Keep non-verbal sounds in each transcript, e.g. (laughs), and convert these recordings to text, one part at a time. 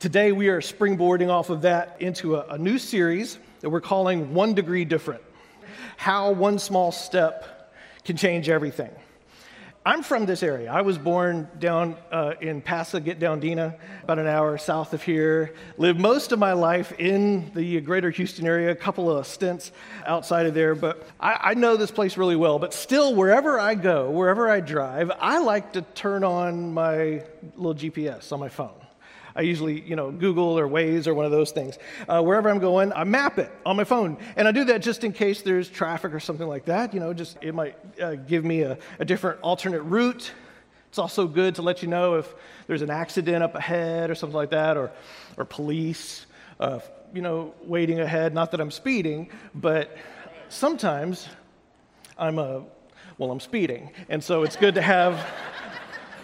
Today, we are springboarding off of that into a, a, new series that we're calling One Degree Different How One Small Step Can Change Everything. I'm from this area. I was born down uh, in Dina about an hour south of here. Lived most of my life in the greater Houston area, a couple of stints outside of there. But I, I know this place really well. But still, wherever I go, wherever I drive, I like to turn on my little GPS on my phone. I usually, you know, Google or Waze or one of those things. Uh, wherever I'm going, I map it on my phone. And I do that just in case there's traffic or something like that. You know, just it might uh, give me a, a different alternate route. It's also good to let you know if there's an accident up ahead or something like that, or, or police, uh, you know, waiting ahead. Not that I'm speeding, but sometimes I'm a, uh, well, I'm speeding. And so it's good to have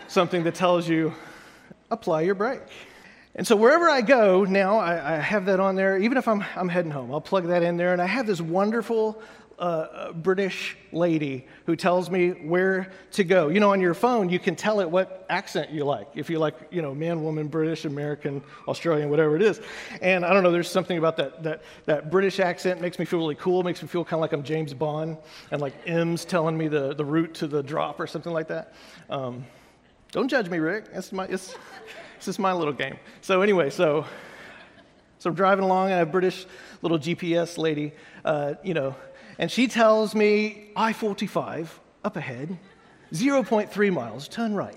something that tells you apply your brake. And so wherever I go now, I, I, have that on there. Even if I'm, I'm heading home, I'll plug that in there. And I have this wonderful uh, uh, British lady who tells me where to go. You know, on your phone, you can tell it what accent you like. If you like, you know, man, woman, British, American, Australian, whatever it is. And I don't know, there's something about that, that, that British accent makes me feel really cool, makes me feel kind of like I'm James Bond, and like M's telling me the, the route to the drop or something like that. Um, don't judge me, Rick. It's my, it's, this is my little game. So anyway, so so I'm driving along, and I have a British little GPS lady, uh, you know, and she tells me I-45 up ahead, 0.3 miles, turn right.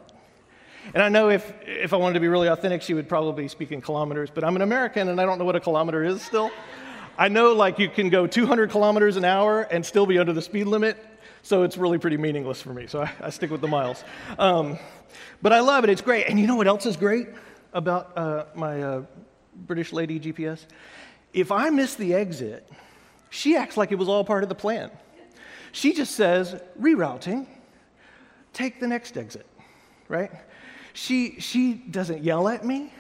And I know if, if I wanted to be really authentic, she would probably speak in kilometers, but I'm an American and I don't know what a kilometer is still. I know like you can go 200 kilometers an hour and still be under the speed limit, so it's really pretty meaningless for me. So I, I stick with the miles. Um, but I love it. It's great. And you know what else is great about uh, my uh, British lady GPS? If I miss the exit, she acts like it was all part of the plan. She just says, rerouting, take the next exit, right? She, she doesn't yell at me.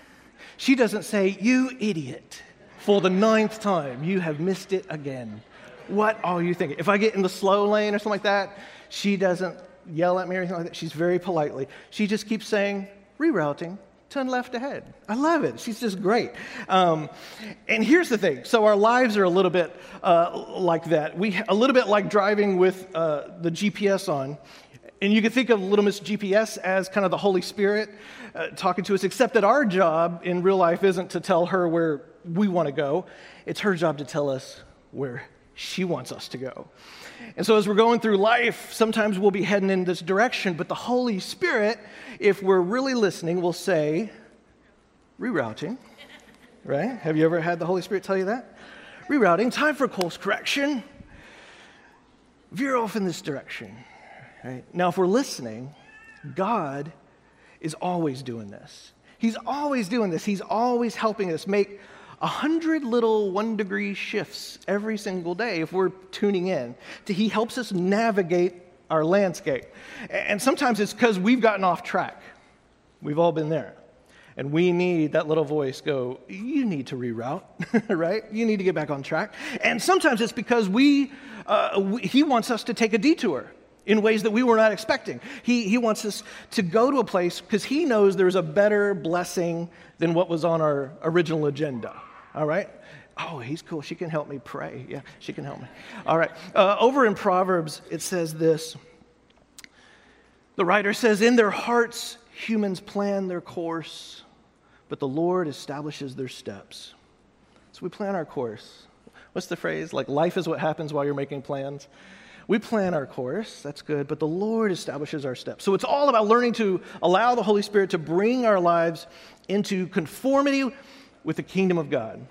She doesn't say, you idiot, for the ninth time, you have missed it again. What are you thinking? If I get in the slow lane or something like that, she doesn't yell at me or anything like that. She's very politely. She just keeps saying, rerouting, turn left ahead. I love it. She's just great. Um, and here's the thing so our lives are a little bit uh, like that. We a little bit like driving with uh, the GPS on. And you can think of Little Miss GPS as kind of the Holy Spirit uh, talking to us, except that our job in real life isn't to tell her where we want to go. It's her job to tell us where she wants us to go. And so, as we're going through life, sometimes we'll be heading in this direction, but the Holy Spirit, if we're really listening, will say, rerouting, right? Have you ever had the Holy Spirit tell you that? Rerouting, time for course correction. Veer off in this direction, right? Now, if we're listening, God is always doing this. He's always doing this. He's always helping us make a hundred little one degree shifts every single day if we're tuning in. To, he helps us navigate our landscape. And sometimes it's because we've gotten off track. We've all been there. And we need that little voice go, you need to reroute, (laughs) right? You need to get back on track. And sometimes it's because we, uh, we, he wants us to take a detour in ways that we were not expecting. He, he wants us to go to a place because he knows there's a better blessing than what was on our original agenda. All right? Oh, he's cool. She can help me pray. Yeah, she can help me. All right. Uh, over in Proverbs, it says this The writer says, In their hearts, humans plan their course, but the Lord establishes their steps. So we plan our course. What's the phrase? Like, life is what happens while you're making plans. We plan our course, that's good, but the Lord establishes our steps. So it's all about learning to allow the Holy Spirit to bring our lives into conformity with the kingdom of God.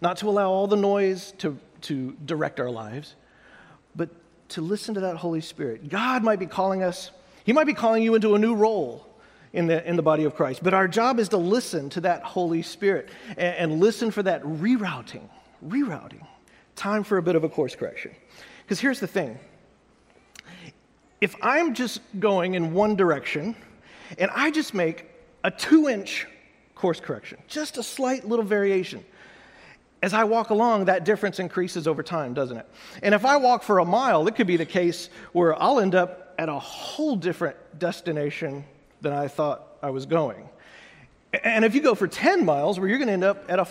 Not to allow all the noise to, to direct our lives, but to listen to that Holy Spirit. God might be calling us, He might be calling you into a new role in the, in the body of Christ, but our job is to listen to that Holy Spirit and, and listen for that rerouting. Rerouting. Time for a bit of a course correction. Because here's the thing if I'm just going in one direction and I just make a two inch course correction, just a slight little variation. As I walk along, that difference increases over time, doesn't it? And if I walk for a mile, it could be the case where I'll end up at a whole different destination than I thought I was going. And if you go for 10 miles, where you're going to end up at a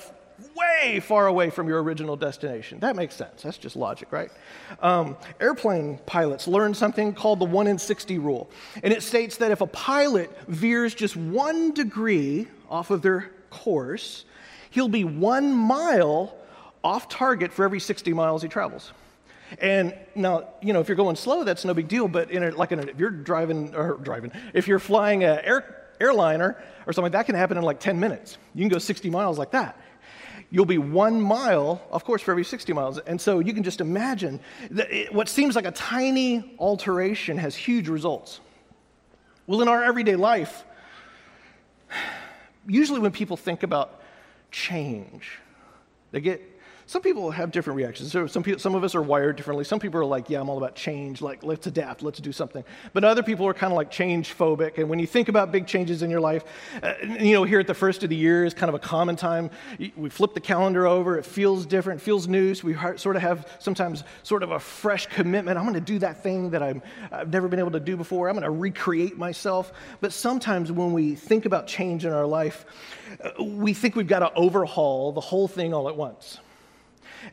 way far away from your original destination. That makes sense. That's just logic, right? Um, airplane pilots learned something called the 1 in 60 rule. And it states that if a pilot veers just one degree off of their course, he'll be one mile off target for every 60 miles he travels. And now, you know, if you're going slow, that's no big deal. But in a, like in a, if you're driving or driving, if you're flying an air, airliner or something, that can happen in like 10 minutes. You can go 60 miles like that. You'll be one mile, of course, for every 60 miles. And so you can just imagine that it, what seems like a tiny alteration has huge results. Well, in our everyday life, usually when people think about change, they get some people have different reactions. So some, people, some of us are wired differently. Some people are like, yeah, I'm all about change, like, let's adapt, let's do something. But other people are kind of like change phobic. And when you think about big changes in your life, uh, you know, here at the first of the year is kind of a common time. We flip the calendar over, it feels different, feels new. So we sort of have sometimes sort of a fresh commitment. I'm going to do that thing that i have never been able to do before. I'm going to recreate myself. But sometimes when we think about change in our life, uh, we think we've got to overhaul the whole thing all at once.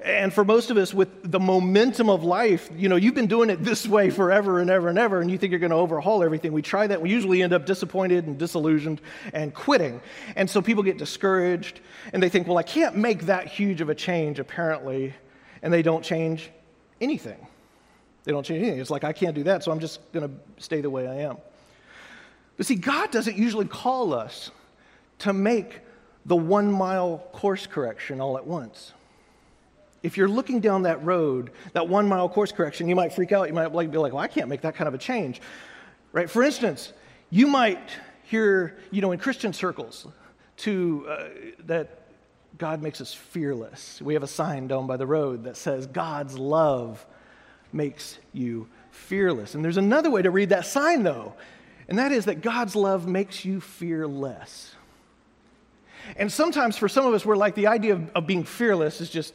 And for most of us, with the momentum of life, you know, you've been doing it this way forever and ever and ever, and you think you're going to overhaul everything. We try that. We usually end up disappointed and disillusioned and quitting. And so people get discouraged and they think, well, I can't make that huge of a change, apparently. And they don't change anything. They don't change anything. It's like, I can't do that, so I'm just going to stay the way I am. But see, God doesn't usually call us to make the one mile course correction all at once if you're looking down that road, that one mile course correction, you might freak out. You might be like, well, I can't make that kind of a change. Right? For instance, you might hear, you know, in Christian circles, to uh, that God makes us fearless. We have a sign down by the road that says, God's love makes you fearless. And there's another way to read that sign, though, and that is that God's love makes you fearless. And sometimes for some of us, we're like, the idea of, of being fearless is just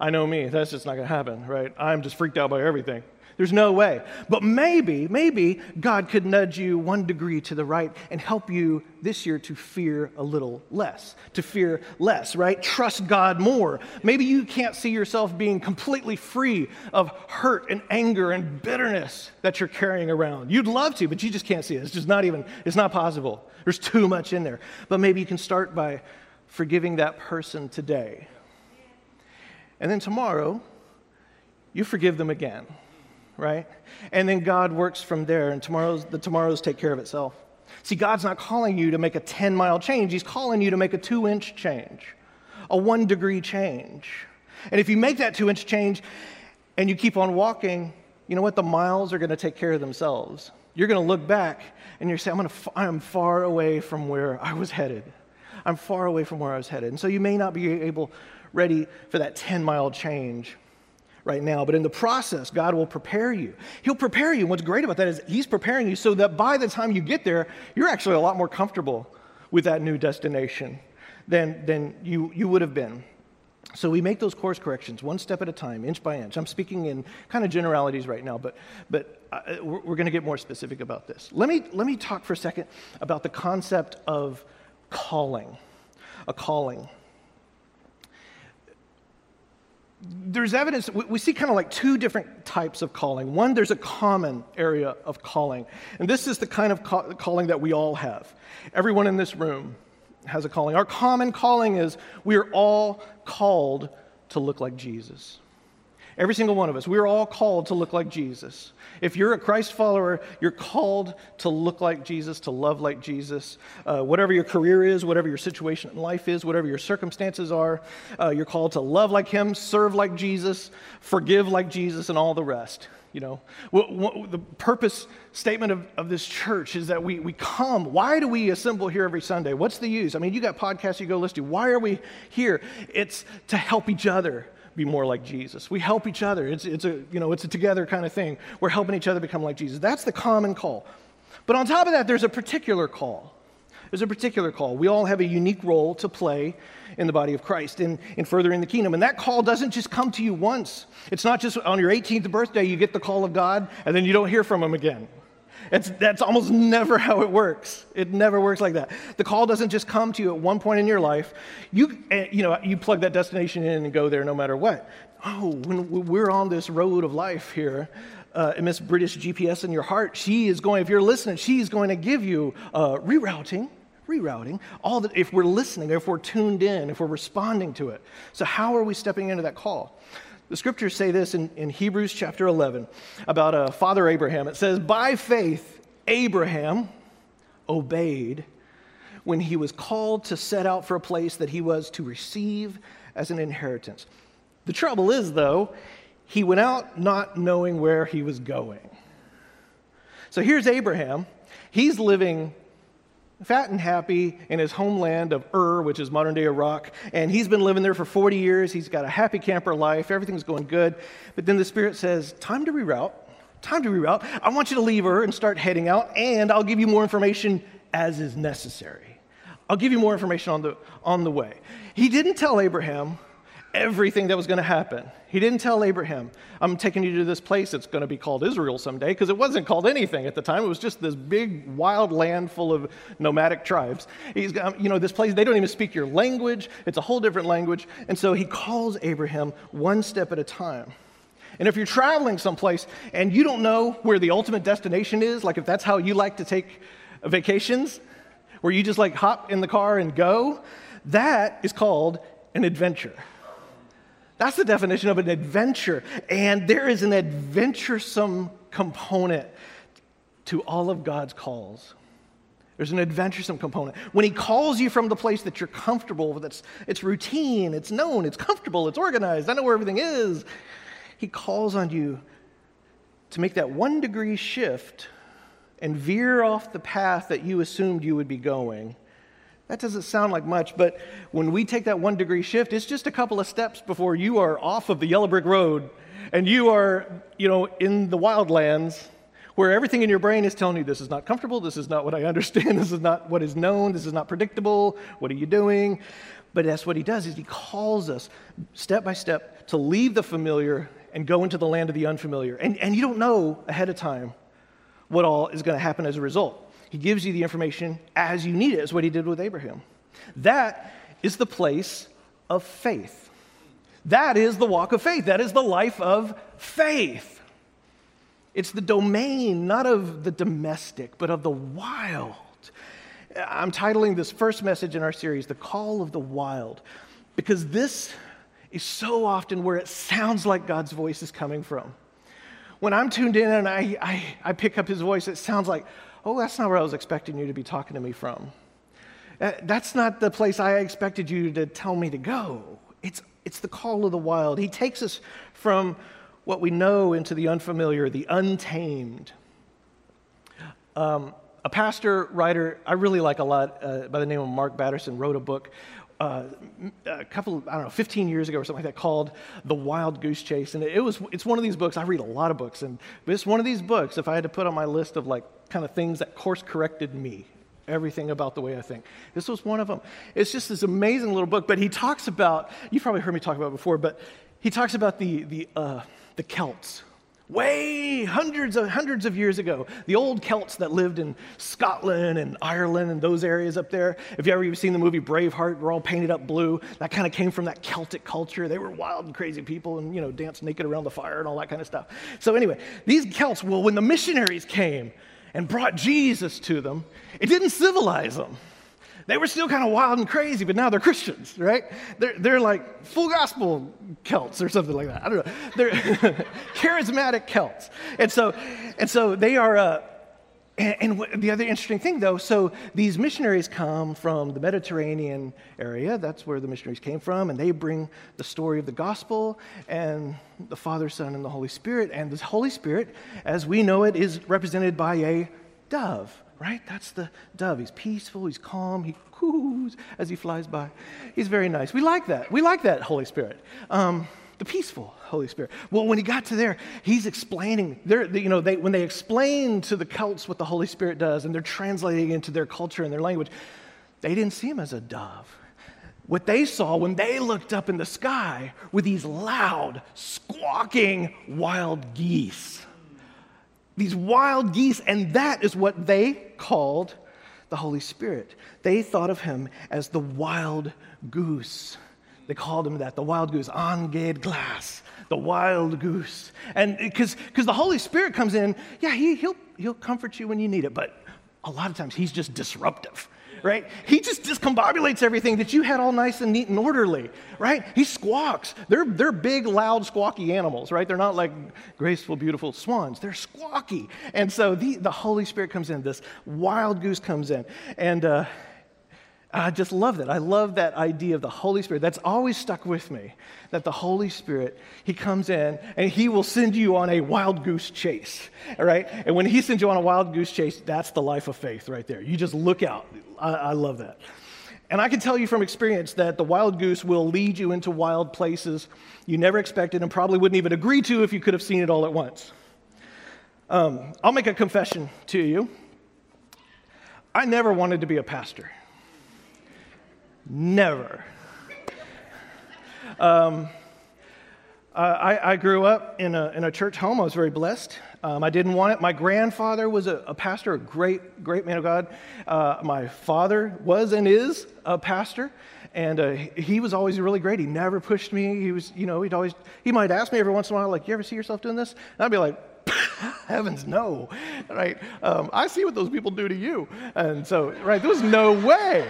I know me, that's just not going to happen, right? I'm just freaked out by everything. There's no way. But maybe, maybe God could nudge you one degree to the right and help you this year to fear a little less, to fear less, right? Trust God more. Maybe you can't see yourself being completely free of hurt and anger and bitterness that you're carrying around. You'd love to, but you just can't see it. It's just not even, it's not possible. There's too much in there. But maybe you can start by forgiving that person today and then tomorrow, you forgive them again, right? And then God works from there, and tomorrow's, the tomorrows take care of itself. See, God's not calling you to make a 10 mile change, He's calling you to make a two inch change, a one degree change. And if you make that two inch change and you keep on walking, you know what? The miles are going to take care of themselves. You're going to look back and you're saying, I'm, gonna, I'm far away from where I was headed. I'm far away from where I was headed. And so you may not be able ready for that 10 mile change right now. But in the process, God will prepare you. He'll prepare you. And what's great about that is He's preparing you so that by the time you get there, you're actually a lot more comfortable with that new destination than, than you, you would have been. So we make those course corrections one step at a time, inch by inch. I'm speaking in kind of generalities right now, but, but uh, we're, we're going to get more specific about this. Let me, let me talk for a second about the concept of calling. A calling there's evidence, we see kind of like two different types of calling. One, there's a common area of calling, and this is the kind of calling that we all have. Everyone in this room has a calling. Our common calling is we are all called to look like Jesus. Every single one of us. We're all called to look like Jesus. If you're a Christ follower, you're called to look like Jesus, to love like Jesus. Uh, whatever your career is, whatever your situation in life is, whatever your circumstances are, uh, you're called to love like Him, serve like Jesus, forgive like Jesus, and all the rest. You know, what, what, the purpose statement of, of this church is that we, we come. Why do we assemble here every Sunday? What's the use? I mean, you got podcasts you go listen to. Why are we here? It's to help each other be more like Jesus. We help each other. It's, it's, a, you know, it's a together kind of thing. We're helping each other become like Jesus. That's the common call. But on top of that, there's a particular call. There's a particular call. We all have a unique role to play in the body of Christ in, in furthering the kingdom. And that call doesn't just come to you once. It's not just on your 18th birthday you get the call of God and then you don't hear from him again. It's, that's almost never how it works. It never works like that. The call doesn't just come to you at one point in your life. You, eh, you know, you plug that destination in and go there no matter what. Oh, when we're on this road of life here, uh, Miss British GPS in your heart, she is going, if you're listening, she's going to give you uh, rerouting, rerouting, all that, if we're listening, if we're tuned in, if we're responding to it. So, how are we stepping into that call? The scriptures say this in, in Hebrews chapter 11 about uh, Father Abraham. It says, By faith, Abraham obeyed when he was called to set out for a place that he was to receive as an inheritance. The trouble is, though, he went out not knowing where he was going. So here's Abraham. He's living fat and happy in his homeland of Ur, which is modern day Iraq. And he's been living there for 40 years. He's got a happy camper life. Everything's going good. But then the Spirit says, Time to reroute. Time to reroute. I want you to leave Ur and start heading out, and I'll give you more information as is necessary. I'll give you more information on the, on the way. He didn't tell Abraham everything that was going to happen. He didn't tell Abraham, I'm taking you to this place that's going to be called Israel someday, because it wasn't called anything at the time. It was just this big, wild land full of nomadic tribes. He's you know, this place, they don't even speak your language. It's a whole different language. And so he calls Abraham one step at a time. And if you're traveling someplace and you don't know where the ultimate destination is, like if that's how you like to take vacations, where you just like hop in the car and go, that is called an adventure. That's the definition of an adventure. And there is an adventuresome component to all of God's calls. There's an adventuresome component. When He calls you from the place that you're comfortable with, it's, it's routine, it's known, it's comfortable, it's organized, I know where everything is. He calls on you to make that one degree shift and veer off the path that you assumed you would be going that doesn't sound like much, but when we take that one degree shift, it's just a couple of steps before you are off of the yellow brick road and you are, you know, in the wildlands where everything in your brain is telling you this is not comfortable, this is not what I understand, (laughs) this is not what is known, this is not predictable, what are you doing? But that's what he does is he calls us step by step to leave the familiar and go into the land of the unfamiliar. And, and you don't know ahead of time what all is going to happen as a result. He gives you the information as you need it, is what he did with Abraham. That is the place of faith. That is the walk of faith. That is the life of faith. It's the domain, not of the domestic, but of the wild. I'm titling this first message in our series, The Call of the Wild, because this is so often where it sounds like God's voice is coming from. When I'm tuned in and I, I, I pick up his voice, it sounds like, oh, that's not where I was expecting you to be talking to me from. Uh, that's not the place I expected you to tell me to go. It's, it's the call of the wild. He takes us from what we know into the unfamiliar, the untamed. Um, a pastor writer I really like a lot uh, by the name of Mark Batterson wrote a book uh, a couple, I don't know, 15 years ago or something like that called The Wild Goose Chase. And it was, it's one of these books, I read a lot of books, and it's one of these books, if I had to put on my list of like kind of things that course corrected me, everything about the way I think. This was one of them. It's just this amazing little book, but he talks about, you've probably heard me talk about before, but he talks about the, the, uh, the Celts way hundreds of hundreds of years ago. The old celts that lived in scotland and ireland and those areas up there if you ever seen the movie braveheart we're all painted up blue. That kind of came from that celtic culture. They were wild and crazy people and you know danced naked around the fire and all that kind of stuff. So anyway these celts well when the missionaries came and brought jesus to them it didn't civilize them they were still kind of wild and crazy, but now they're Christians, right? They're, they're like full gospel Celts or something like that. I don't know. They're (laughs) charismatic Celts. And so, and so they are, uh, and, and, the other interesting thing, though, so these missionaries come from the Mediterranean area. That's where the missionaries came from, and they bring the story of the gospel and the Father, Son, and the Holy Spirit. And the Holy Spirit, as we know it, is represented by a dove right? That's the dove. He's peaceful, he's calm, he coos as he flies by. He's very nice. We like that. We like that Holy Spirit. Um, the peaceful Holy Spirit. Well, when he got to there, he's explaining. They're, you know, they, when they explain to the Celts what the Holy Spirit does, and they're translating into their culture and their language, they didn't see him as a dove. What they saw when they looked up in the sky were these loud, squawking wild geese these wild geese, and that is what they called the Holy Spirit. They thought of him as the wild goose. They called him that, the wild goose, An Geadh-Glas, the wild goose. And because the Holy Spirit comes in, yeah, he, he'll, he'll comfort you when you need it, but a lot of times he's just disruptive right? He just discombobulates everything that you had all nice and neat and orderly, right? He squawks. They're, they're big, loud, squawky animals, right? They're not like graceful, beautiful swans. They're squawky. And so the, the Holy Spirit comes in, this wild goose comes in. And, uh, I just love that. I love that idea of the Holy Spirit. That's always stuck with me. That the Holy Spirit, He comes in and He will send you on a wild goose chase, all right? And when He sends you on a wild goose chase, that's the life of faith right there. You just look out. I, I love that. And I can tell you from experience that the wild goose will lead you into wild places you never expected and probably wouldn't even agree to if you could have seen it all at once. Um, I'll make a confession to you. I never wanted to be a pastor. Never. Um, I, I, grew up in a, in a church home. I was very blessed. Um, I didn't want it. My grandfather was a, a pastor, a great, great man of God. Uh, my father was and is a pastor, and uh, he was always really great. He never pushed me. He was, you know, he'd always, he might ask me every once in a while, like, you ever see yourself doing this? And I'd be like, (laughs) heavens no, right? Um, I see what those people do to you. And so, right, there was no way.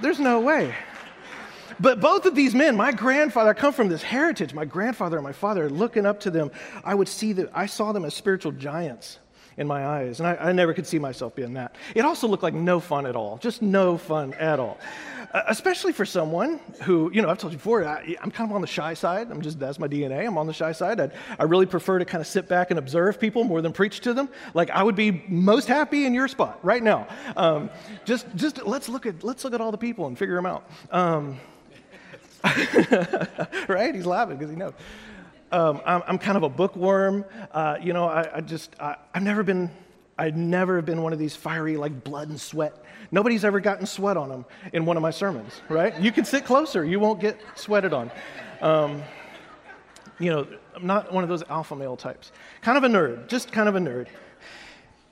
There's no way. But both of these men, my grandfather, I come from this heritage. My grandfather and my father, looking up to them, I would see that I saw them as spiritual giants in my eyes. And I, I, never could see myself being that. It also looked like no fun at all, just no fun at all. Uh, especially for someone who, you know, I've told you before, I, am kind of on the shy side. I'm just, that's my DNA. I'm on the shy side. I, I really prefer to kind of sit back and observe people more than preach to them. Like I would be most happy in your spot right now. Um, just, just let's look at, let's look at all the people and figure them out. Um, (laughs) right? He's laughing because he knows. Um, I'm, I'm, kind of a bookworm. Uh, you know, I, I just, I, I've never been, I've never have been one of these fiery, like blood and sweat Nobody's ever gotten sweat on them in one of my sermons, right? You can sit closer, you won't get sweated on. Um, you know, I'm not one of those alpha male types. Kind of a nerd, just kind of a nerd.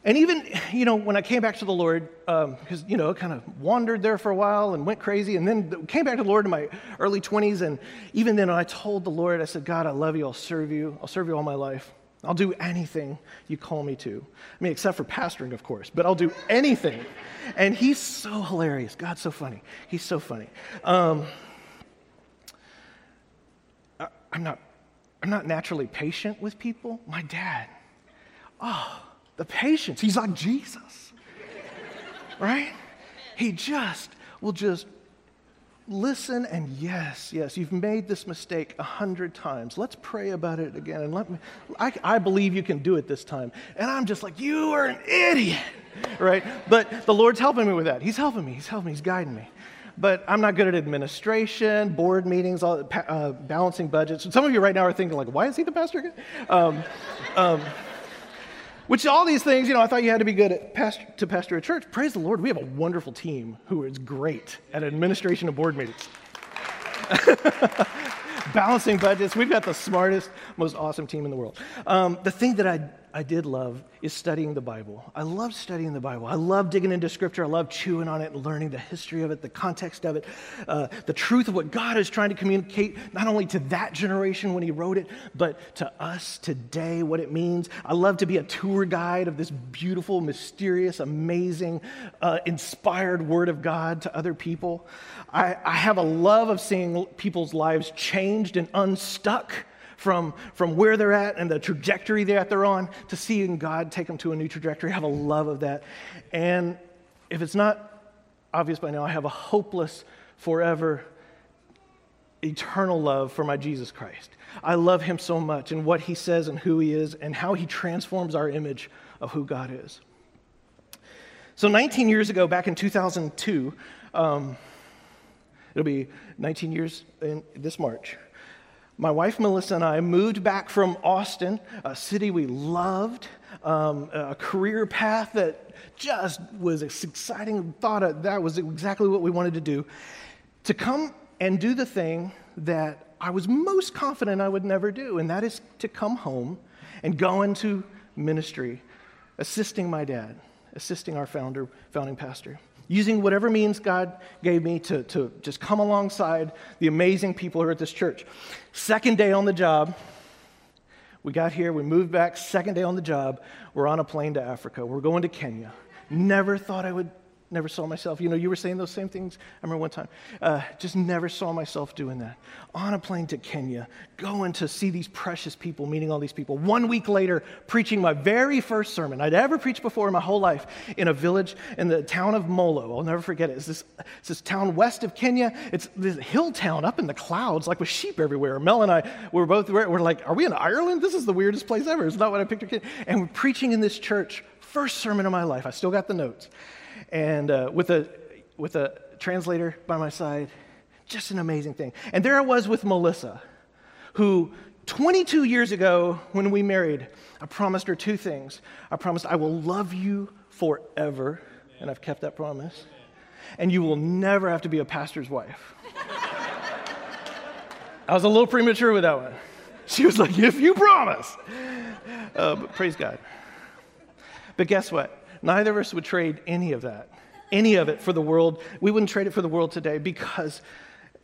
And even, you know, when I came back to the Lord, because, um, you know, kind of wandered there for a while and went crazy, and then came back to the Lord in my early 20s. And even then, I told the Lord, I said, God, I love you. I'll serve you. I'll serve you all my life. I'll do anything you call me to. I mean, except for pastoring, of course, but I'll do anything. And he's so hilarious. God's so funny. He's so funny. Um, I, I'm, not, I'm not naturally patient with people. My dad, oh, the patience. He's like Jesus, right? He just will just listen and yes, yes, you've made this mistake a hundred times. Let's pray about it again and let me, I, I, believe you can do it this time. And I'm just like, you are an idiot, right? But the Lord's helping me with that. He's helping me, He's helping me, He's guiding me. But I'm not good at administration, board meetings, all, uh, balancing budgets. Some of you right now are thinking like, why is he the pastor again? Um, um, which all these things, you know, I thought you had to be good at pastor, to pastor a church. Praise the Lord, we have a wonderful team who is great at administration of board meetings. (laughs) Balancing budgets. We've got the smartest, most awesome team in the world. Um, the thing that I I did love is studying the Bible. I love studying the Bible. I love digging into Scripture. I love chewing on it and learning the history of it, the context of it, uh, the truth of what God is trying to communicate, not only to that generation when He wrote it, but to us today, what it means. I love to be a tour guide of this beautiful, mysterious, amazing, uh, inspired Word of God to other people. I, I have a love of seeing people's lives changed and unstuck from, from where they're at and the trajectory that they're on to seeing God take them to a new trajectory. I have a love of that. And if it's not obvious by now, I have a hopeless, forever, eternal love for my Jesus Christ. I love him so much and what he says and who he is and how he transforms our image of who God is. So, 19 years ago, back in 2002, um, it'll be 19 years in this March my wife Melissa and I moved back from Austin, a city we loved, um, a career path that just was exciting. Thought that was exactly what we wanted to do, to come and do the thing that I was most confident I would never do, and that is to come home and go into ministry assisting my dad, assisting our founder, founding pastor, using whatever means God gave me to, to just come alongside the amazing people who are at this church. Second day on the job, we got here, we moved back, second day on the job, we're on a plane to Africa. We're going to Kenya. Never thought I would never saw myself. You know, you were saying those same things. I remember one time, uh, just never saw myself doing that. On a plane to Kenya, going to see these precious people, meeting all these people. One week later, preaching my very first sermon I'd ever preached before in my whole life in a village in the town of Molo. I'll never forget it. It's this, it's this town west of Kenya. It's this hill town up in the clouds, like with sheep everywhere. Mel and I were both, we're like, are we in Ireland? This is the weirdest place ever. It's not what I pictured. And we're preaching in this church. First sermon of my life. I still got the notes and uh, with, a, with a translator by my side. Just an amazing thing. And there I was with Melissa, who 22 years ago, when we married, I promised her two things. I promised I will love you forever, and I've kept that promise. And you will never have to be a pastor's wife. I was a little premature with that one. She was like, if you promise. Uh, but praise God. But guess what? Neither of us would trade any of that, any of it for the world. We wouldn't trade it for the world today because,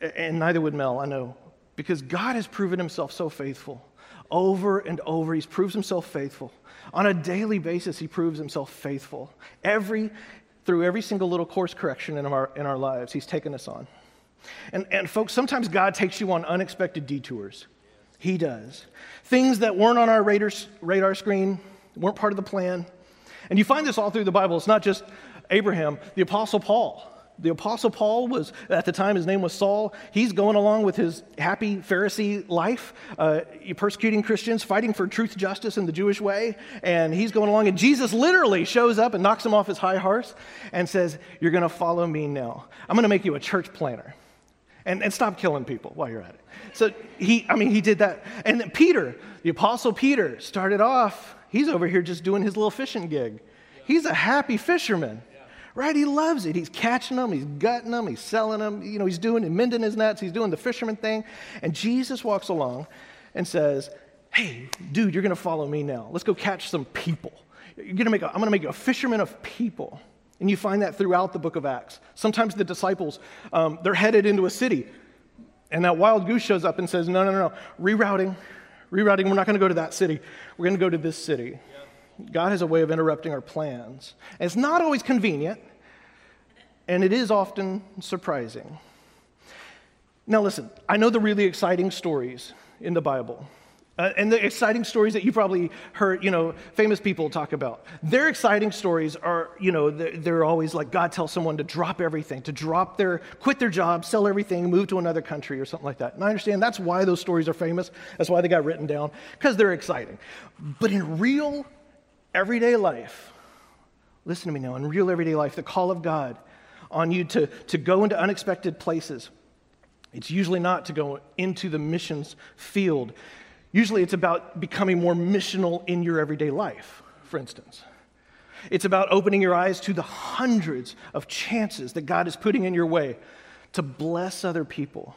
and neither would Mel, I know, because God has proven himself so faithful. Over and over, he's proves himself faithful. On a daily basis, he proves himself faithful. Every, through every single little course correction in our, in our lives, he's taken us on. And, and folks, sometimes God takes you on unexpected detours. He does. Things that weren't on our radar, radar screen, weren't part of the plan. And you find this all through the Bible. It's not just Abraham, the Apostle Paul. The Apostle Paul was, at the time, his name was Saul. He's going along with his happy Pharisee life, uh, persecuting Christians, fighting for truth, justice, and the Jewish way. And he's going along, and Jesus literally shows up and knocks him off his high horse and says, You're going to follow me now. I'm going to make you a church planner. And, and stop killing people while you're at it. So he, I mean, he did that. And then Peter, the Apostle Peter, started off He's over here just doing his little fishing gig. He's a happy fisherman, right? He loves it. He's catching them, he's gutting them, he's selling them. You know, he's doing, and mending his nets, he's doing the fisherman thing. And Jesus walks along and says, Hey, dude, you're going to follow me now. Let's go catch some people. You're gonna make a, I'm going to make you a fisherman of people. And you find that throughout the book of Acts. Sometimes the disciples, um, they're headed into a city, and that wild goose shows up and says, No, no, no, no, rerouting, rerouting, we're not going to go to that city. We're going to go to this city. God has a way of interrupting our plans. And it's not always convenient, and it is often surprising. Now, listen, I know the really exciting stories in the Bible. Uh, and the exciting stories that you probably heard, you know, famous people talk about. Their exciting stories are, you know, they're, they're, always like God tells someone to drop everything, to drop their, quit their job, sell everything, move to another country or something like that. And I understand that's why those stories are famous. That's why they got written down, because they're exciting. But in real, everyday life, listen to me now, in real everyday life, the call of God on you to, to go into unexpected places, it's usually not to go into the missions field. Usually it's about becoming more missional in your everyday life, for instance. It's about opening your eyes to the hundreds of chances that God is putting in your way to bless other people,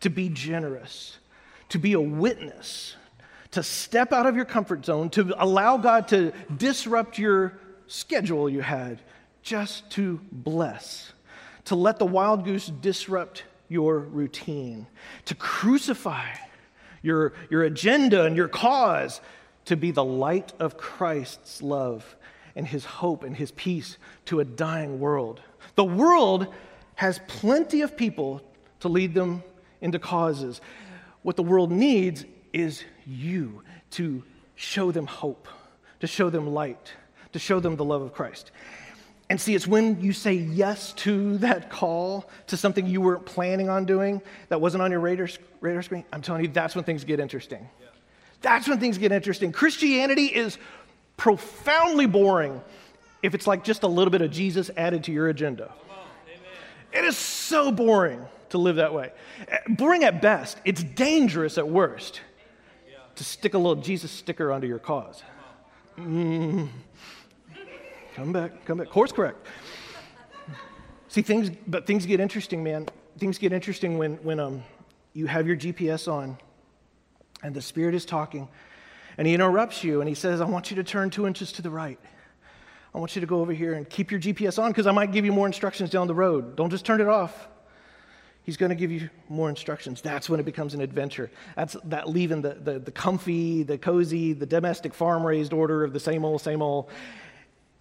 to be generous, to be a witness, to step out of your comfort zone, to allow God to disrupt your schedule you had just to bless, to let the wild goose disrupt your routine, to crucify your, your agenda and your cause to be the light of Christ's love and his hope and his peace to a dying world. The world has plenty of people to lead them into causes. What the world needs is you to show them hope, to show them light, to show them the love of Christ. And see, it's when you say yes to that call to something you weren't planning on doing that wasn't on your radar, radar screen, I'm telling you, that's when things get interesting. Yeah. That's when things get interesting. Christianity is profoundly boring if it's like just a little bit of Jesus added to your agenda. It is so boring to live that way. Boring at best, it's dangerous at worst yeah. to stick a little Jesus sticker onto your cause. Mm. Come back, come back. Course correct. See, things, but things get interesting, man. Things get interesting when, when um, you have your GPS on and the Spirit is talking and He interrupts you and He says, I want you to turn two inches to the right. I want you to go over here and keep your GPS on because I might give you more instructions down the road. Don't just turn it off. He's going to give you more instructions. That's when it becomes an adventure. That's that leaving the, the, the comfy, the cozy, the domestic farm raised order of the same old, same old,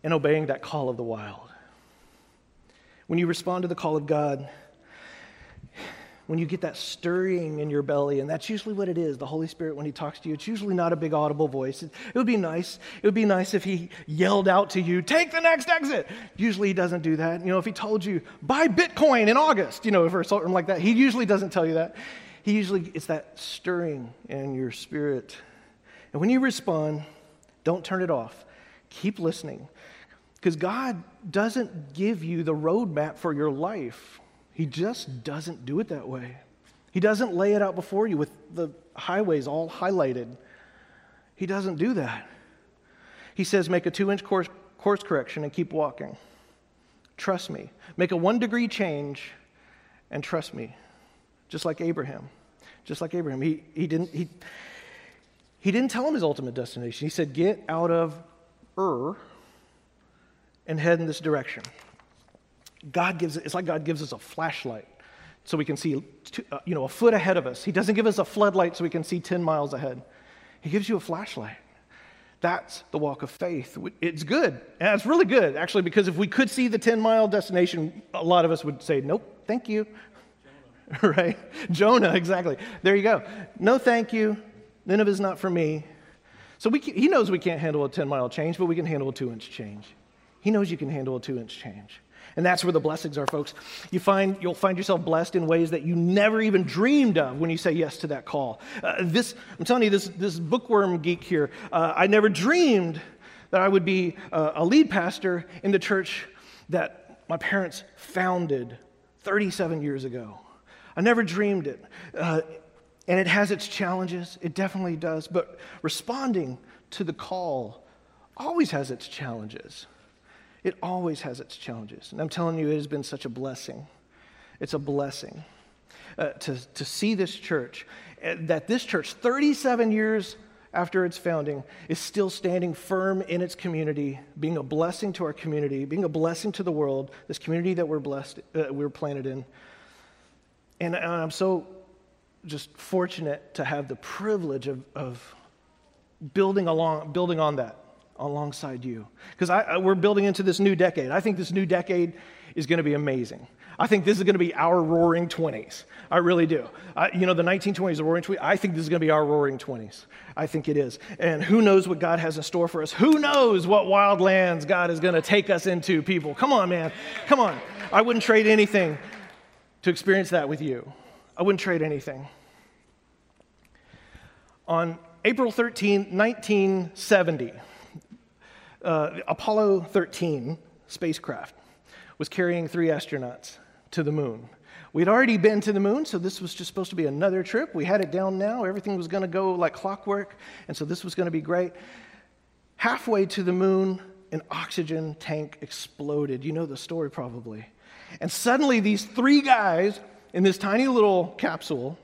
and obeying that call of the wild. When you respond to the call of God, when you get that stirring in your belly, and that's usually what it is, the Holy Spirit, when He talks to you, it's usually not a big audible voice. It, it, would be nice. It would be nice if He yelled out to you, take the next exit. Usually He doesn't do that. You know, if He told you, buy Bitcoin in August, you know, or something like that, He usually doesn't tell you that. He usually, it's that stirring in your spirit. And when you respond, don't turn it off. Keep listening. Because God doesn't give you the roadmap for your life. He just doesn't do it that way. He doesn't lay it out before you with the highways all highlighted. He doesn't do that. He says, make a two inch course, course correction and keep walking. Trust me. Make a one degree change and trust me. Just like Abraham. Just like Abraham. He, he, didn't, he, he didn't tell him his ultimate destination. He said, get out of Ur and head in this direction. God gives it's like God gives us a flashlight so we can see uh, you know a foot ahead of us. He doesn't give us a floodlight so we can see 10 miles ahead. He gives you a flashlight. That's the walk of faith. It's good. And it's really good, actually, because if we could see the 10 mile destination, a lot of us would say, Nope, thank you. Jonah. (laughs) right? Jonah, exactly. There you go. No, thank you. Nineveh's not for me. So we, he knows we can't handle a 10 mile change, but we can handle a two inch change. He knows you can handle a two inch change. And that's where the blessings are, folks. You find, you'll find yourself blessed in ways that you never even dreamed of when you say yes to that call. Uh, this, I'm telling you, this, this bookworm geek here, uh, I never dreamed that I would be uh, a lead pastor in the church that my parents founded 37 years ago. I never dreamed it. Uh, and it has its challenges, it definitely does. But responding to the call always has its challenges. It always has its challenges. And I'm telling you, it has been such a blessing. It's a blessing uh, to, to see this church, uh, that this church, 37 years after its founding, is still standing firm in its community, being a blessing to our community, being a blessing to the world, this community that we're blessed, uh, we're planted in. And, and, I'm so just fortunate to have the privilege of, of building along, building on that alongside you. Because we're building into this new decade. I think this new decade is going to be amazing. I think this is going to be our roaring 20s. I really do. I, you know, the 1920s, the roaring 20s, I think this is going to be our roaring 20s. I think it is. And who knows what God has in store for us? Who knows what wild lands God is going to take us into, people? Come on, man. Come on. I wouldn't trade anything to experience that with you. I wouldn't trade anything. On April 13, 1970, uh, Apollo 13 spacecraft was carrying three astronauts to the moon. We'd already been to the moon, so this was just supposed to be another trip. We had it down now. Everything was going to go like clockwork, and so this was going to be great. Halfway to the moon, an oxygen tank exploded. You know the story probably. And suddenly, these three guys in this tiny little capsule,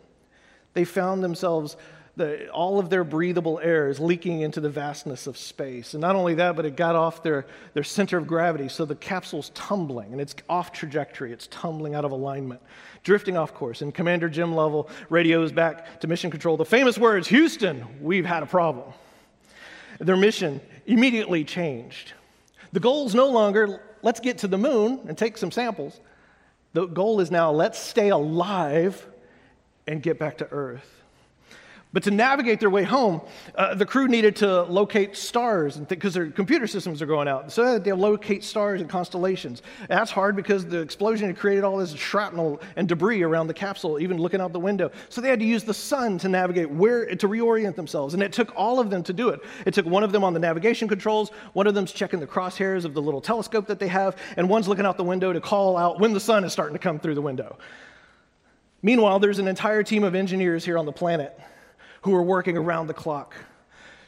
they found themselves the, all of their breathable air is leaking into the vastness of space. And not only that, but it got off their, their center of gravity, so the capsule's tumbling and it's off trajectory. It's tumbling out of alignment, drifting off course. And Commander Jim Lovell radios back to Mission Control the famous words Houston, we've had a problem. Their mission immediately changed. The goal is no longer let's get to the moon and take some samples. The goal is now let's stay alive and get back to Earth. But to navigate their way home, uh, the crew needed to locate stars because th- their computer systems are going out. So they locate stars and constellations. And that's hard because the explosion had created all this shrapnel and debris around the capsule, even looking out the window. So they had to use the sun to navigate where to reorient themselves. And it took all of them to do it. It took one of them on the navigation controls, one of them's checking the crosshairs of the little telescope that they have, and one's looking out the window to call out when the sun is starting to come through the window. Meanwhile, there's an entire team of engineers here on the planet who are working around the clock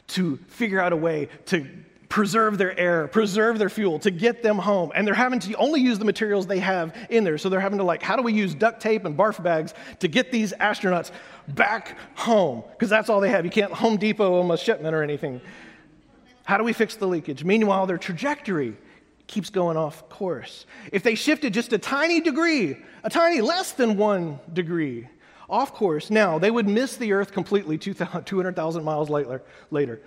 to figure out a way to preserve their air, preserve their fuel, to get them home. And they're having to only use the materials they have in there. So they're having to, like, how do we use duct tape and barf bags to get these astronauts back home? Because that's all they have. You can't Home Depot them a shipment or anything. How do we fix the leakage? Meanwhile, their trajectory keeps going off course. If they shifted just a tiny degree, a tiny less than one degree off course, now they would miss the Earth completely 200,000 (laughs) miles later, later.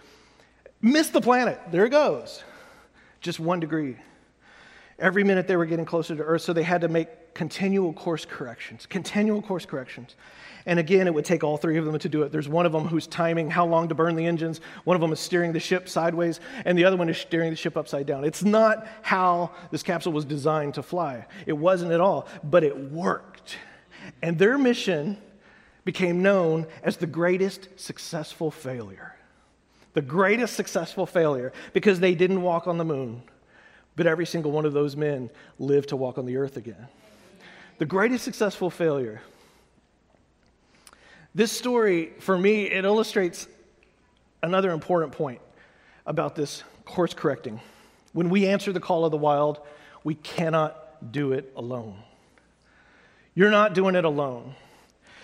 Miss the planet. There it goes. Just one degree. Every minute they were getting closer to Earth, so they had to make continual course corrections, continual course corrections. And again, it would take all three of them to do it. There's one of them who's timing how long to burn the engines, one of them is steering the ship sideways, and the other one is steering the ship upside down. It's not how this capsule was designed to fly. It wasn't at all, but it worked. And their mission became known as the greatest successful failure. The greatest successful failure because they didn't walk on the moon, but every single one of those men lived to walk on the earth again. The greatest successful failure this story, for me, it illustrates another important point about this course correcting. When we answer the call of the wild, we cannot do it alone. You're not doing it alone.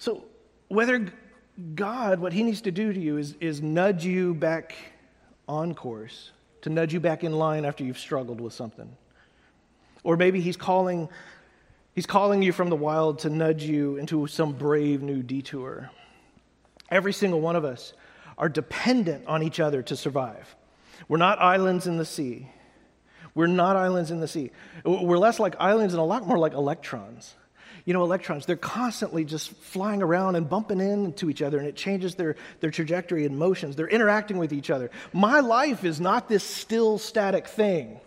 So, whether God, what He needs to do to you is, is nudge you back on course, to nudge you back in line after you've struggled with something. Or maybe he's calling, he's calling you from the wild to nudge you into some brave new detour. Every single one of us are dependent on each other to survive. We're not islands in the sea. We're not islands in the sea. We're less like islands and a lot more like electrons. You know, electrons, they're constantly just flying around and bumping into each other, and it changes their, their trajectory and motions. They're interacting with each other. My life is not this still, static thing.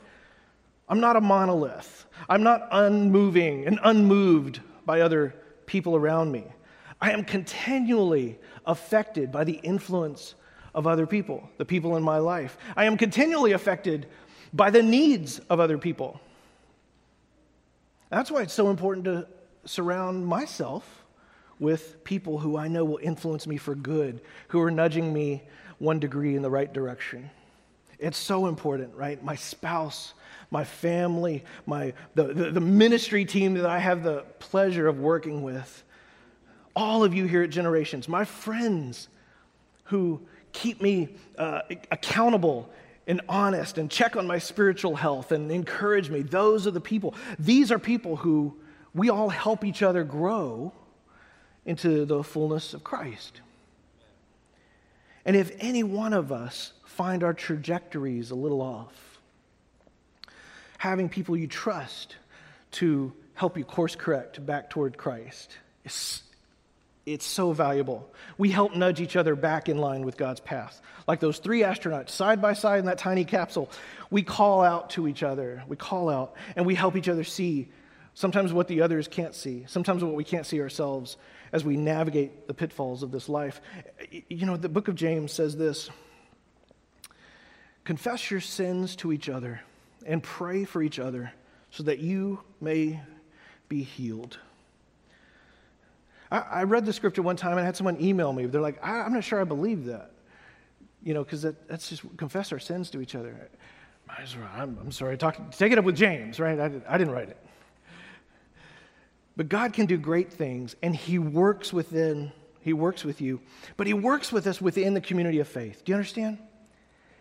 I'm not a monolith. I'm not unmoving and unmoved by other people around me. I am continually affected by the influence of other people, the people in my life. I am continually affected by the needs of other people. That's why it's so important to surround myself with people who I know will influence me for good, who are nudging me one degree in the right direction. It's so important, right? My spouse, my family, my, the, the, the, ministry team that I have the pleasure of working with, all of you here at Generations, my friends who keep me uh, accountable and honest and check on my spiritual health and encourage me. Those are the people. These are people who we all help each other grow into the fullness of Christ. And if any one of us find our trajectories a little off, having people you trust to help you course correct back toward Christ. It's, it's so valuable. We help nudge each other back in line with God's path. Like those three astronauts side by side in that tiny capsule, we call out to each other. We call out and we help each other see sometimes what the others can't see, sometimes what we can't see ourselves as we navigate the pitfalls of this life. You know, the book of James says this Confess your sins to each other and pray for each other so that you may be healed. I, I read the scripture one time and I had someone email me. They're like, I, am not sure I believe that. You know, because that, that's just confess our sins to each other. I'm, I'm sorry, talk, take it up with James, right? I, I didn't write it. But God can do great things, and He works within, He works with you, but He works with us within the community of faith. Do you understand?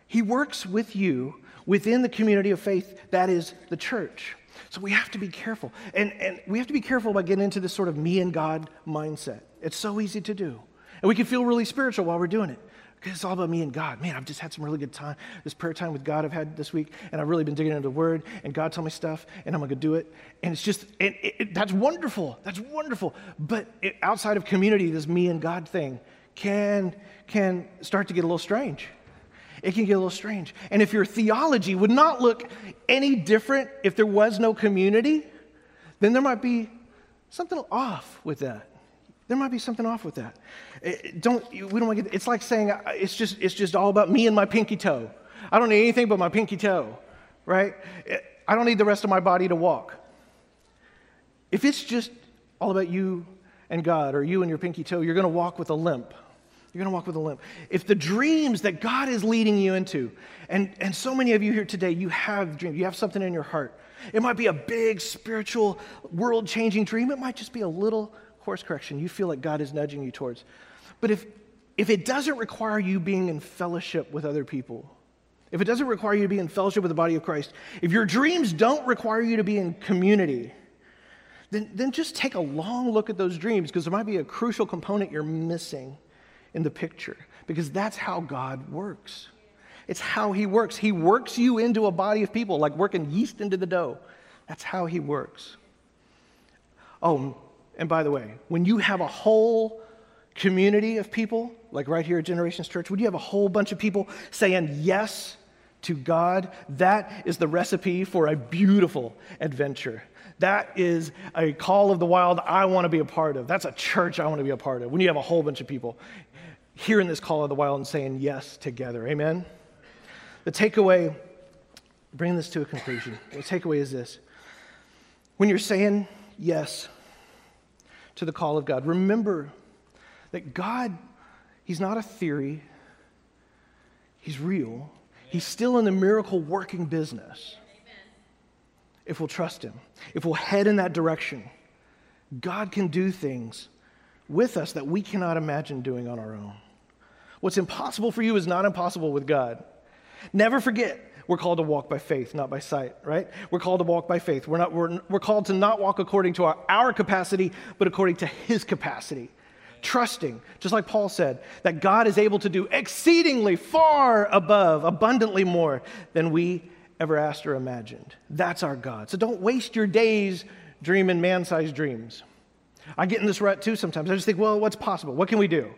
He works with you within the community of faith that is the church. So we have to be careful. And, and we have to be careful about getting into this sort of me and God mindset. It's so easy to do. And we can feel really spiritual while we're doing it. It's all about me and God. Man, I've just had some really good time. This prayer time with God I've had this week, and I've really been digging into the Word, and God told me stuff, and I'm to do it. And it's just, it, it, that's wonderful. That's wonderful. But it, outside of community, this me and God thing can, can start to get a little strange it can get a little strange. And if your theology would not look any different if there was no community, then there might be something off with that. There might be something off with that. It, don't we don't want to get, it's like saying uh, it's just it's just all about me and my pinky toe. I don't need anything but my pinky toe. right? Eh, I don't need the rest of my body to walk. If it's just all about you and God or you and your pinky toe, you're going to walk with a limp. You're going to walk with a limp. If the dreams that God is leading you into, and, and so many of you here today, you have dreams, you have something in your heart. It might be a big spiritual, world changing dream. It might just be a little course correction you feel like God is nudging you towards. But if, if it doesn't require you being in fellowship with other people, if it doesn't require you to be in fellowship with the body of Christ, if your dreams don't require you to be in community, then, then just take a long look at those dreams because there might be a crucial component you're missing in the picture because that's how God works. It's how He works. He works you into a body of people like working yeast into the dough. That's how He works. Oh, and by the way, when you have a whole community of people, like right here at Generations Church, when you have a whole bunch of people saying yes to God, that is the recipe for a beautiful adventure. That is a call of the wild I want to be a part of. That's a church I want to be a part of. When you have a whole bunch of people hearing this call of the wild and saying yes together. Amen? The takeaway, bring this to a conclusion. The takeaway is this when you're saying yes to the call of God, remember that God, He's not a theory, He's real. He's still in the miracle working business. If we'll trust Him, if we'll head in that direction, God can do things with us that we cannot imagine doing on our own. What's impossible for you is not impossible with God. Never forget, we're called to walk by faith, not by sight, right? We're called to walk by faith. We're, not, we're, we're called to not walk according to our, our capacity, but according to His capacity. Trusting, just like Paul said, that God is able to do exceedingly far above, abundantly more than we ever asked or imagined. That's our God. So don't waste your days dreaming man sized dreams. I get in this rut too sometimes. I just think, well, what's possible? What can we do?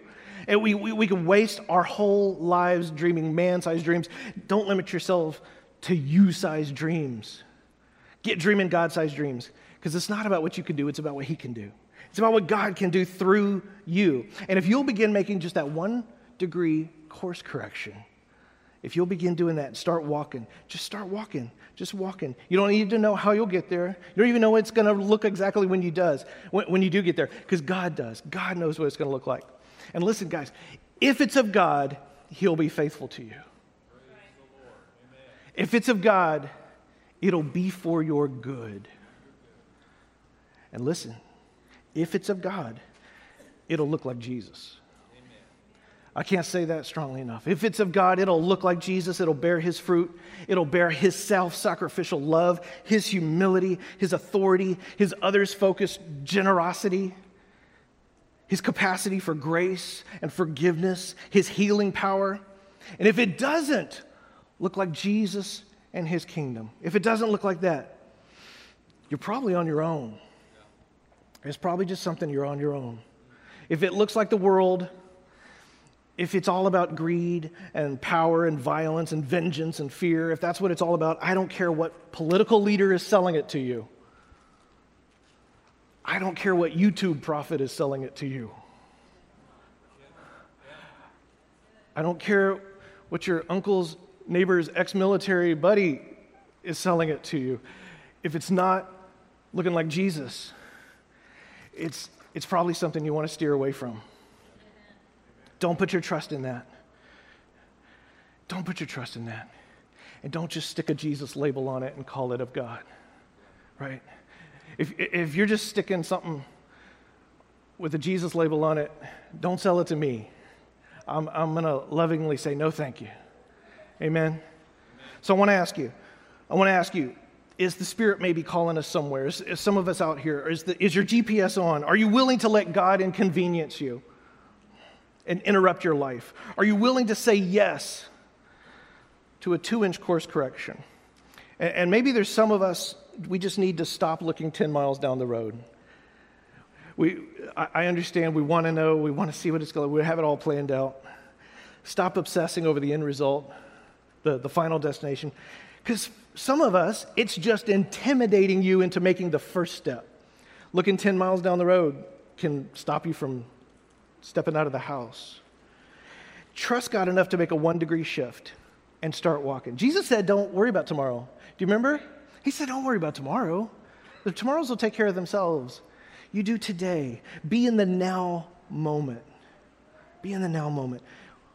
And we, we, we can waste our whole lives dreaming man sized dreams. Don't limit yourself to you sized dreams. Get dreaming God sized dreams because it's not about what you can do, it's about what He can do. It's about what God can do through you. And if you'll begin making just that one degree course correction, if you'll begin doing that and start walking, just start walking, just walking. You don't need to know how you'll get there. You don't even know what it's going to look exactly when you does, when, when you do get there, because God does. God knows what it's going to look like. And listen, guys, if it's of God, He'll be faithful to you. If it's of God, it'll be for your good. And listen, if it's of God, it'll look like Jesus. I can't say that strongly enough. If it's of God, it'll look like Jesus. It'll bear his fruit. It'll bear his self sacrificial love, his humility, his authority, his others focused generosity his capacity for grace and forgiveness, his healing power. And if it doesn't look like Jesus and his kingdom, if it doesn't look like that, you're probably on your own. It's probably just something you're on your own. If it looks like the world, if it's all about greed and power and violence and vengeance and fear, if that's what it's all about, I don't care what political leader is selling it to you. I don't care what YouTube prophet is selling it to you. I don't care what your uncle's neighbor's ex military buddy is selling it to you. If it's not looking like Jesus, it's, it's probably something you want to steer away from. Don't put your trust in that. Don't put your trust in that. And don't just stick a Jesus label on it and call it of God, right? If, if you're just sticking something with a Jesus label on it, don't sell it to me. I'm, I'm going to lovingly say, no, thank you. Amen? Amen. So I want to ask you, I want to ask you, is the Spirit maybe calling us somewhere? Is, is some of us out here, is, the, is your GPS on? Are you willing to let God inconvenience you and interrupt your life? Are you willing to say yes to a two inch course correction? And, and maybe there's some of us we just need to stop looking 10 miles down the road. We, I understand we want to know, we want to see what it's going to, we have it all planned out. Stop obsessing over the end result, the, the final destination. Because some of us, it's just intimidating you into making the first step. Looking 10 miles down the road can stop you from stepping out of the house. Trust God enough to make a one degree shift and start walking. Jesus said, Don't worry about tomorrow. Do you remember? He said, Don't worry about tomorrow. The tomorrows will take care of themselves. You do today. Be in the now moment. Be in the now moment.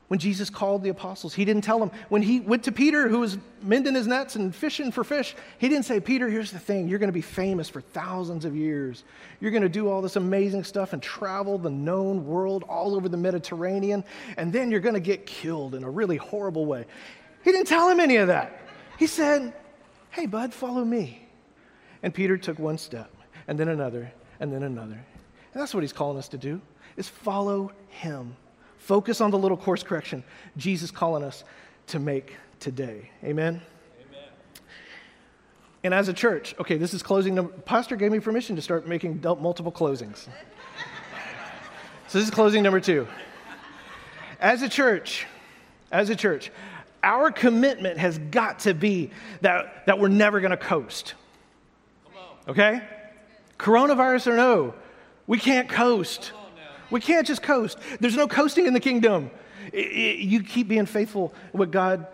When Jesus called the apostles, he didn't tell them. When he went to Peter, who was mending his nets and fishing for fish, he didn't say, Peter, here's the thing. You're going to be famous for thousands of years. You're going to do all this amazing stuff and travel the known world all over the Mediterranean, and then you're going to get killed in a really horrible way. He didn't tell him any of that. He said, Hey, bud, follow me. And Peter took one step, and then another, and then another. And that's what he's calling us to do, is follow him. Focus on the little course correction Jesus calling us to make today. Amen? And as a church, okay, this is closing number. Pastor gave me permission to start making multiple closings. so this is closing number two. As a church, as a church, our commitment has got to be that, that we're never going to coast. Okay? Coronavirus or no, we can't coast. We can't just coast. There's no coasting in the kingdom. You keep being faithful what God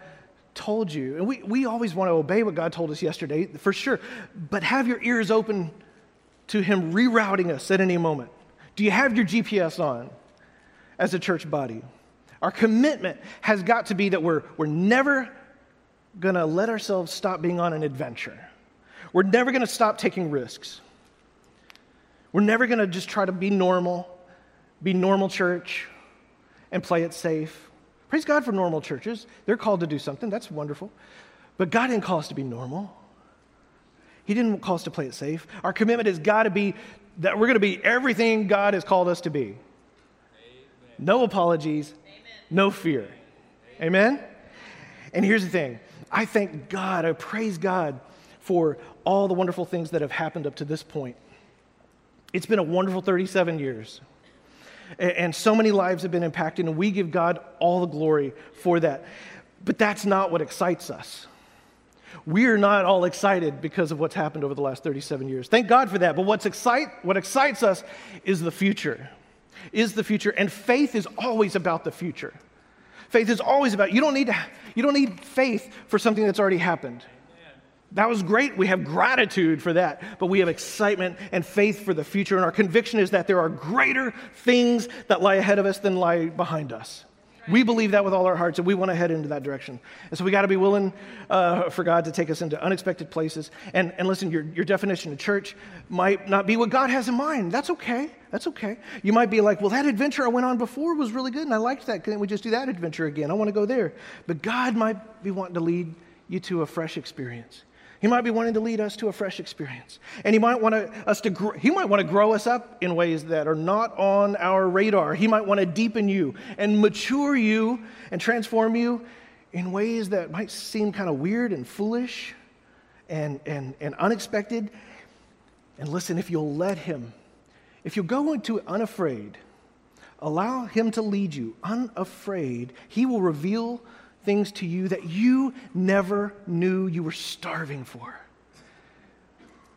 told you. And we, we always want to obey what God told us yesterday, for sure. But have your ears open to Him rerouting us at any moment. Do you have your GPS on as a church body? Our commitment has got to be that we're, we're never going to let ourselves stop being on an adventure. We're never going to stop taking risks. We're never going to just try to be normal be normal church and play it safe. Praise God for normal churches. They're called to do something. That's wonderful. But God didn't call us to be normal. He didn't call us to play it safe. Our commitment has got to be that we're going to be everything God has called us to be. Amen. No apologies, Amen. no fear. Amen? And here's the thing I thank God, I praise God for all the wonderful things that have happened up to this point. It's been a wonderful 37 years. And so many lives have been impacted, and we give God all the glory for that. But that's not what excites us. We are not all excited because of what's happened over the last 37 years. Thank God for that. But what's excite, what excites us is the future. Is the future. And faith is always about the future. Faith is always about, you don't need, to, you don't need faith for something that's already happened. That was great. We have gratitude for that, but we have excitement and faith for the future. And our conviction is that there are greater things that lie ahead of us than lie behind us. We believe that with all our hearts, and we want to head into that direction. And so we got to be willing uh, for God to take us into unexpected places. And, and listen, your, your definition of church might not be what God has in mind. That's okay. That's okay. You might be like, well, that adventure I went on before was really good, and I liked that. Can't we just do that adventure again? I want to go there. But God might be wanting to lead you to a fresh experience. He might be wanting to lead us to a fresh experience. And he might want to, us to grow, he might want to grow us up in ways that are not on our radar. He might want to deepen you and mature you and transform you in ways that might seem kind of weird and foolish and, and, and unexpected. And listen, if you'll let him, if you'll go into it unafraid, allow him to lead you unafraid, he will reveal things to you that you never knew you were starving for.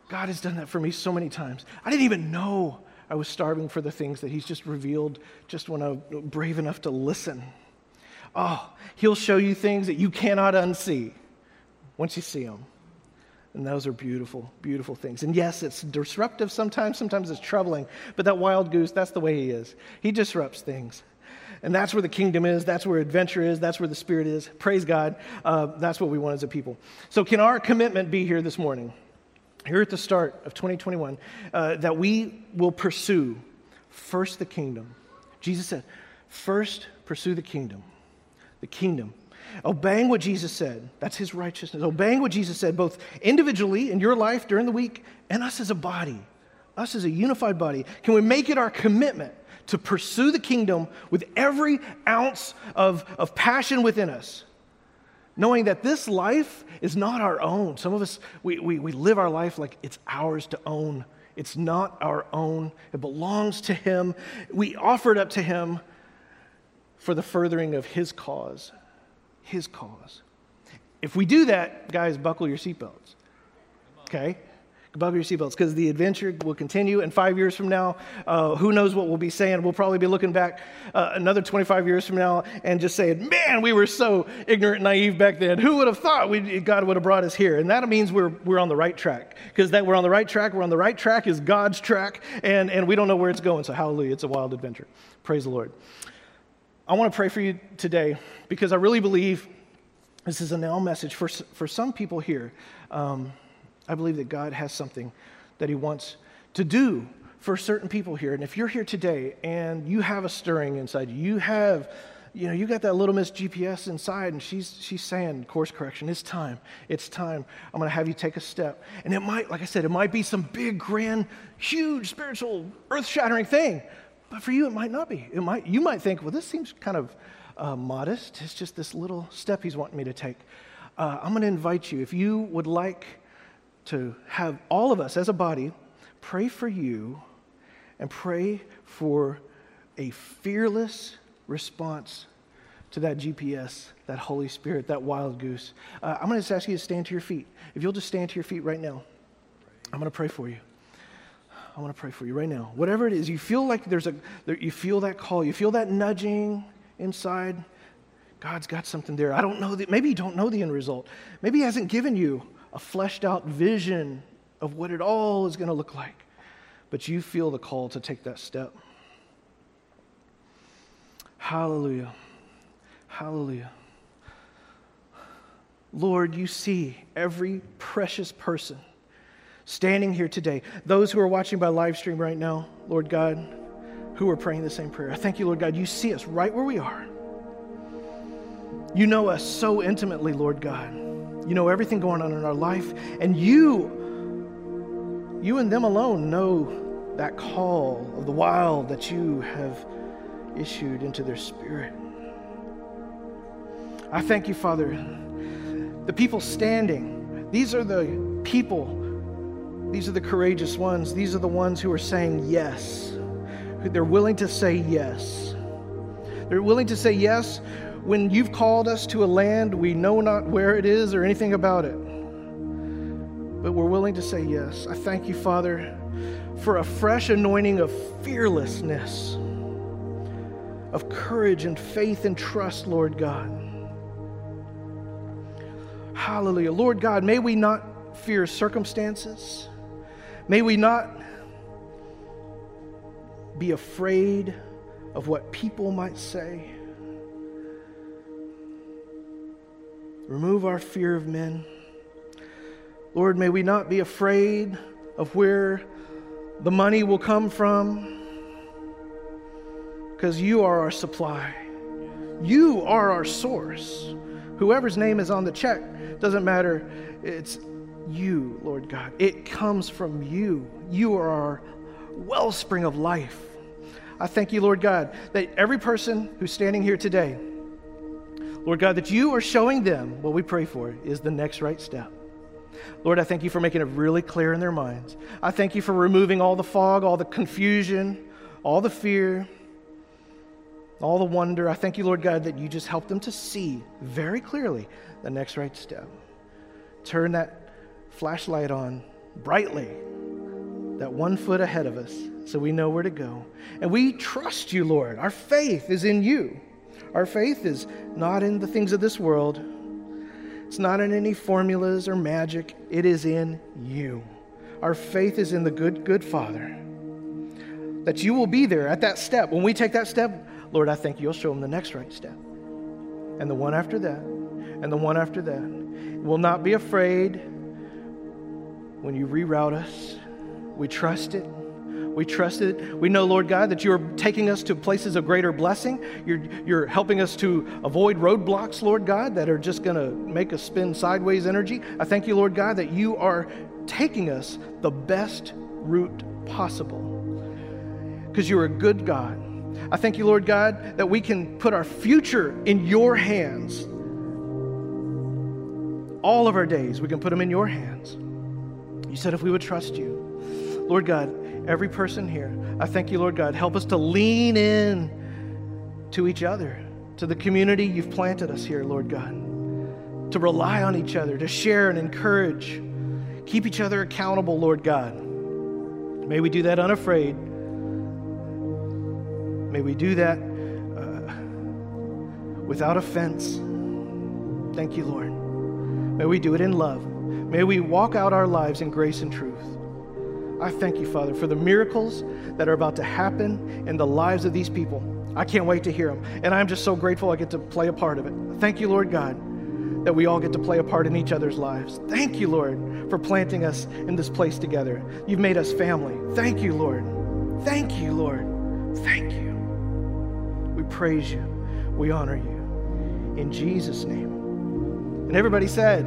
God has done that for me so many times. I didn't even know I was starving for the things that He's just revealed just when I'm brave enough to listen. Oh, He'll show you things that you cannot unsee once you see them. And those are beautiful, beautiful things. And yes, it's disruptive sometimes, sometimes it's troubling, but that wild goose, that's the way he is. He disrupts things. And that's where the kingdom is. That's where adventure is. That's where the Spirit is. Praise God. Uh, that's what we want as a people. So, can our commitment be here this morning, here at the start of 2021, uh, that we will pursue first the kingdom? Jesus said, first pursue the kingdom. The kingdom. Obeying what Jesus said, that's his righteousness. Obeying what Jesus said, both individually in your life during the week and us as a body, us as a unified body. Can we make it our commitment to pursue the kingdom with every ounce of, of passion within us, knowing that this life is not our own. Some of us, we, we, we live our life like it's ours to own. It's not our own, it belongs to Him. We offer it up to Him for the furthering of His cause. His cause. If we do that, guys, buckle your seatbelts. Okay? Buckle your seatbelts because the adventure will continue. And five years from now, uh, who knows what we'll be saying? We'll probably be looking back uh, another 25 years from now and just saying, man, we were so ignorant and naive back then. Who would have thought we, God would have brought us here? And that means we're, we're on the right track because that we're on the right track. We're on the right track is God's track, and, and we don't know where it's going. So, hallelujah. It's a wild adventure. Praise the Lord. I want to pray for you today because I really believe this is a now message for, for some people here. Um, I believe that God has something that He wants to do for certain people here. And if you're here today and you have a stirring inside you, have, you know, you got that little Miss GPS inside, and she's she's saying, course correction, it's time. It's time. I'm gonna have you take a step. And it might, like I said, it might be some big, grand, huge, spiritual, earth-shattering thing. But for you, it might not be. It might you might think, well, this seems kind of uh, modest. It's just this little step he's wanting me to take. Uh, I'm going to invite you, if you would like to have all of us as a body pray for you and pray for a fearless response to that GPS, that Holy Spirit, that wild goose. Uh, I'm going to just ask you to stand to your feet. If you'll just stand to your feet right now, I'm going to pray for you. I want to pray for you right now. Whatever it is, you feel like there's a, there, you feel that call, you feel that nudging inside. God's got something there. I don't know that, maybe you don't know the end result. Maybe He hasn't given you a fleshed out vision of what it all is going to look like. But you feel the call to take that step. Hallelujah. Hallelujah. Lord, you see every precious person standing here today. Those who are watching by live stream right now, Lord God, who are praying the same prayer. I thank you, Lord God. You see us right where we are. You know us so intimately, Lord God. You know everything going on in our life, and you, you and them alone know that call of the wild that you have issued into their spirit. I thank you, Father. The people standing, these are the people, these are the courageous ones, these are the ones who are saying yes. They're willing to say yes. They're willing to say yes when you've called us to a land we know not where it is or anything about it. But we're willing to say yes. I thank you, Father, for a fresh anointing of fearlessness, of courage and faith and trust, Lord God. Hallelujah. Lord God, may we not fear circumstances. May we not be afraid of what people might say. Remove our fear of men. Lord, may we not be afraid of where the money will come from, because you are our supply. You are our source. Whoever's name is on the check, doesn't matter. It's you, Lord God. It comes from you. You are our wellspring of life. I thank you, Lord God, that every person who's standing here today, Lord God, that you are showing them what we pray for is the next right step. Lord, I thank you for making it really clear in their minds. I thank you for removing all the fog, all the confusion, all the fear, all the wonder. I thank you, Lord God, that you just help them to see very clearly the next right step. Turn that flashlight on brightly, that one foot ahead of us, so we know where to go. And we trust you, Lord. Our faith is in you. Our faith is not in the things of this world, it's not in any formulas or magic. It is in you. Our faith is in the good, good Father. That you will be there at that step. When we take that step, Lord, I think you'll show them the next right step. And the one after that, and the one after that. We'll not be afraid when you reroute us. We trust it. We trust it. We know, Lord God, that you're taking us to places of greater blessing. You're, you're helping us to avoid roadblocks, Lord God, that are just going to make us spin sideways energy. I thank you, Lord God, that you are taking us the best route possible because you're a good God. I thank you, Lord God, that we can put our future in your hands. All of our days, we can put them in your hands. You said if we would trust you. Lord God, every person here. I thank you, Lord God. Help us to lean in to each other, to the community you've planted us here, Lord God, to rely on each other, to share and encourage. keep each other accountable, Lord God. May we do that unafraid. May we do that uh, without offense. Thank you, Lord. May we do it in love. May we walk out our lives in grace and truth. I thank you, Father, for the miracles that are about to happen in the lives of these people. I can't wait to hear them. And I'm just so grateful I get to play a part of it. Thank you, Lord God, that we all get to play a part in each other's lives. Thank you, Lord, for planting us in this place together. You've made us family. Thank you, Lord. Thank you, Lord. Thank you. We praise you. We honor you. In Jesus' name. And everybody said,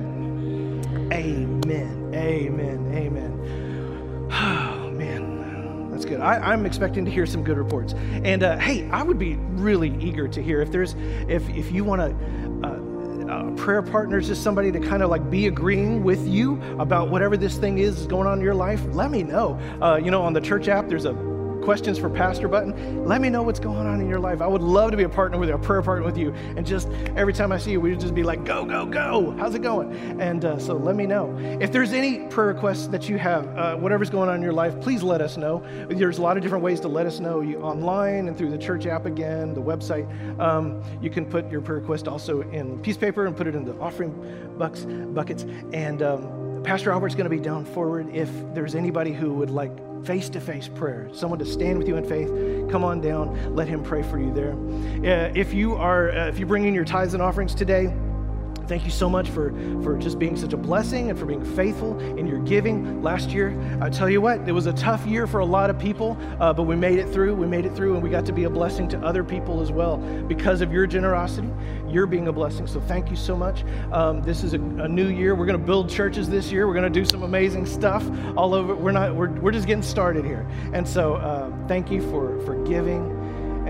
Amen. Amen. Amen. Oh, man. That's good. I, am expecting to hear some good reports. And uh, hey, I would be really eager to hear if there's, if, if you want to, uh, uh, prayer partners is somebody to kind of like be agreeing with you about whatever this thing is going on in your life, let me know. Uh, you know, on the church app, there's a questions for Pastor button, let me know what's going on in your life. I would love to be a partner with you, a prayer partner with you. And just every time I see you, we just be like, go, go, go. How's it going? And uh, so let me know. If there's any prayer requests that you have, uh, whatever's going on in your life, please let us know. There's a lot of different ways to let us know you online and through the church app again, the website. Um, you can put your prayer request also in piece paper and put it in the offering bucks, buckets. And um, Pastor Albert's going to be down forward if there's anybody who would like face to face prayer, someone to stand with you in faith, come on down, let him pray for you there. Uh, if you are, uh, if you bring in your tithes and offerings today, Thank you so much for, for just being such a blessing and for being faithful in your giving last year. I tell you what, it was a tough year for a lot of people, uh, but we made it through. We made it through, and we got to be a blessing to other people as well because of your generosity. You're being a blessing. So thank you so much. Um, this is a, a, new year. We're going to build churches this year. We're going to do some amazing stuff all over. We're not. We're, we're just getting started here. And so uh, thank you for for giving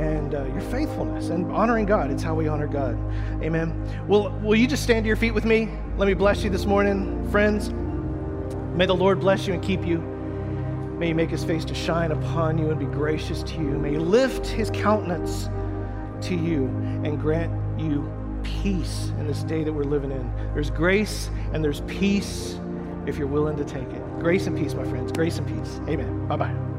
and uh, your faithfulness and honoring God. It's how we honor God. Amen. Well, will you just stand to your feet with me? Let me bless you this morning, friends. May the Lord bless you and keep you. May he make his face to shine upon you and be gracious to you. May he lift his countenance to you and grant you peace in this day that we're living in. There's grace and there's peace if you're willing to take it. Grace and peace, my friends. Grace and peace. Amen. Bye bye.